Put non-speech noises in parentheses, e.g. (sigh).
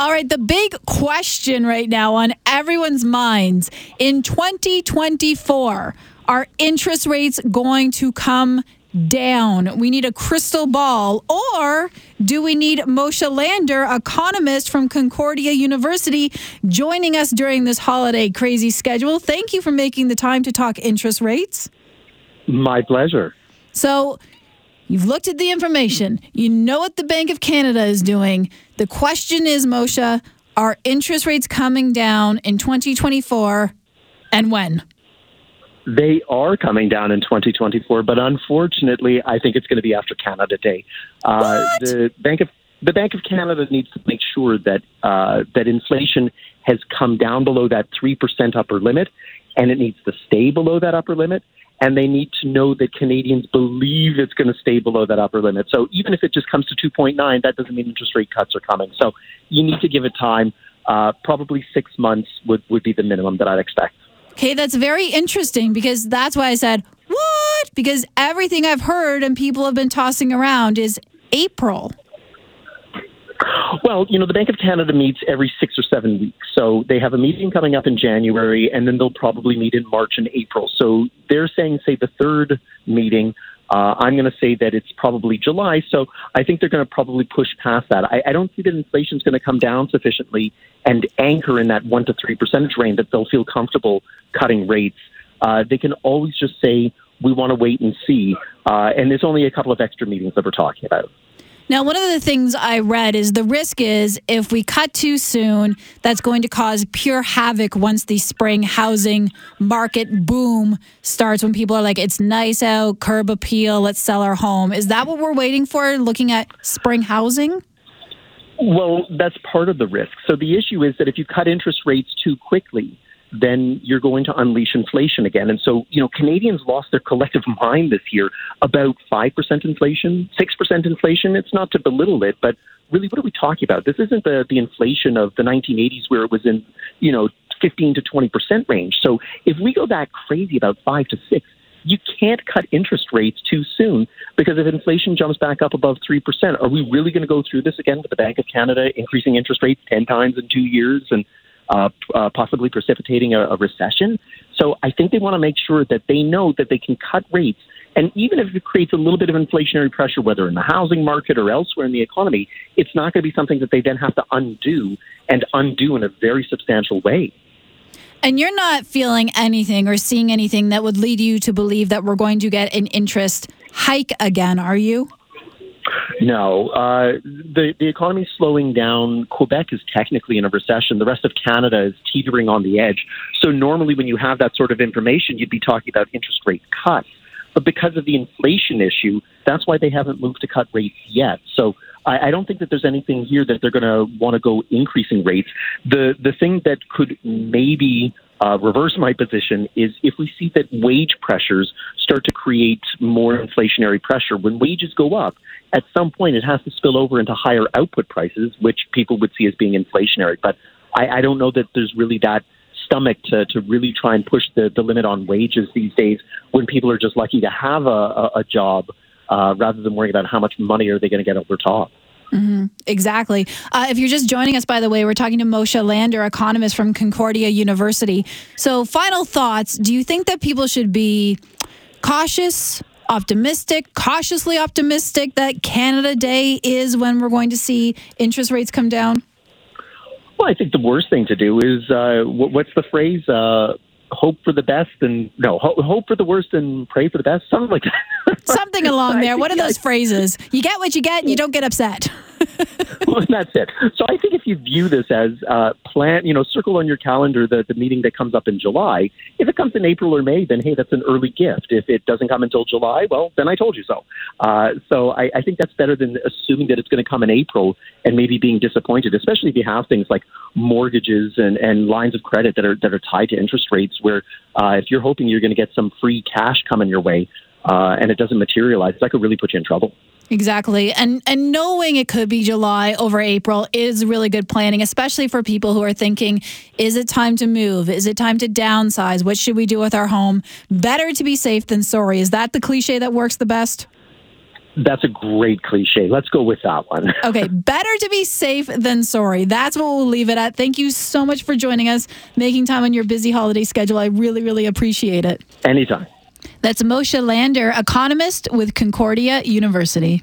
All right, the big question right now on everyone's minds in 2024 are interest rates going to come down? We need a crystal ball, or do we need Moshe Lander, economist from Concordia University, joining us during this holiday crazy schedule? Thank you for making the time to talk interest rates. My pleasure. So, You've looked at the information. You know what the Bank of Canada is doing. The question is, Moshe, are interest rates coming down in 2024 and when? They are coming down in 2024, but unfortunately, I think it's going to be after Canada Day. Uh, the Bank of the Bank of Canada needs to make sure that uh, that inflation has come down below that three percent upper limit, and it needs to stay below that upper limit and they need to know that Canadians believe it's going to stay below that upper limit. So even if it just comes to 2.9, that doesn't mean interest rate cuts are coming. So you need to give it time. Uh, probably six months would, would be the minimum that I'd expect. Okay, that's very interesting because that's why I said, what? Because everything I've heard and people have been tossing around is April. Well, you know, the Bank of Canada meets every six or seven weeks. So they have a meeting coming up in January, and then they'll probably meet in March and April. So they're saying, say, the third meeting. Uh, I'm going to say that it's probably July. So I think they're going to probably push past that. I, I don't see that inflation is going to come down sufficiently and anchor in that one to three percentage range that they'll feel comfortable cutting rates. Uh, they can always just say, we want to wait and see. Uh, and there's only a couple of extra meetings that we're talking about. Now, one of the things I read is the risk is if we cut too soon, that's going to cause pure havoc once the spring housing market boom starts. When people are like, it's nice out, curb appeal, let's sell our home. Is that what we're waiting for, looking at spring housing? Well, that's part of the risk. So the issue is that if you cut interest rates too quickly, then you're going to unleash inflation again. And so, you know, Canadians lost their collective (laughs) mind this year about 5% inflation, 6% inflation. It's not to belittle it, but really, what are we talking about? This isn't the, the inflation of the 1980s where it was in, you know, 15 to 20% range. So if we go that crazy about 5 to 6, you can't cut interest rates too soon because if inflation jumps back up above 3%, are we really going to go through this again with the Bank of Canada increasing interest rates 10 times in two years and uh, uh, possibly precipitating a, a recession. So I think they want to make sure that they know that they can cut rates. And even if it creates a little bit of inflationary pressure, whether in the housing market or elsewhere in the economy, it's not going to be something that they then have to undo and undo in a very substantial way. And you're not feeling anything or seeing anything that would lead you to believe that we're going to get an interest hike again, are you? No, uh, the the economy slowing down. Quebec is technically in a recession. The rest of Canada is teetering on the edge. So normally, when you have that sort of information, you'd be talking about interest rate cuts. But because of the inflation issue, that's why they haven't moved to cut rates yet. So I, I don't think that there's anything here that they're going to want to go increasing rates. The the thing that could maybe uh, reverse my position is if we see that wage pressures start to create more inflationary pressure, when wages go up, at some point it has to spill over into higher output prices, which people would see as being inflationary. But I, I don't know that there's really that stomach to, to really try and push the, the limit on wages these days when people are just lucky to have a, a, a job uh, rather than worrying about how much money are they going to get over top. Mm-hmm. Exactly. Uh, if you're just joining us, by the way, we're talking to Moshe Lander, economist from Concordia University. So, final thoughts. Do you think that people should be cautious, optimistic, cautiously optimistic that Canada Day is when we're going to see interest rates come down? Well, I think the worst thing to do is uh, what's the phrase? Uh, hope for the best and no hope for the worst and pray for the best something like that. (laughs) Something along there. what are those phrases? You get what you get and you don't get upset (laughs) (laughs) well, that's it. So I think if you view this as uh, plan, you know, circle on your calendar the, the meeting that comes up in July. If it comes in April or May, then hey, that's an early gift. If it doesn't come until July, well, then I told you so. Uh, so I, I think that's better than assuming that it's going to come in April and maybe being disappointed, especially if you have things like mortgages and, and lines of credit that are that are tied to interest rates, where uh, if you're hoping you're going to get some free cash coming your way uh, and it doesn't materialize, that could really put you in trouble. Exactly. And and knowing it could be July over April is really good planning, especially for people who are thinking, is it time to move? Is it time to downsize? What should we do with our home? Better to be safe than sorry. Is that the cliche that works the best? That's a great cliche. Let's go with that one. (laughs) okay, better to be safe than sorry. That's what we'll leave it at. Thank you so much for joining us, making time on your busy holiday schedule. I really, really appreciate it. Anytime. That's Moshe Lander, economist with Concordia University.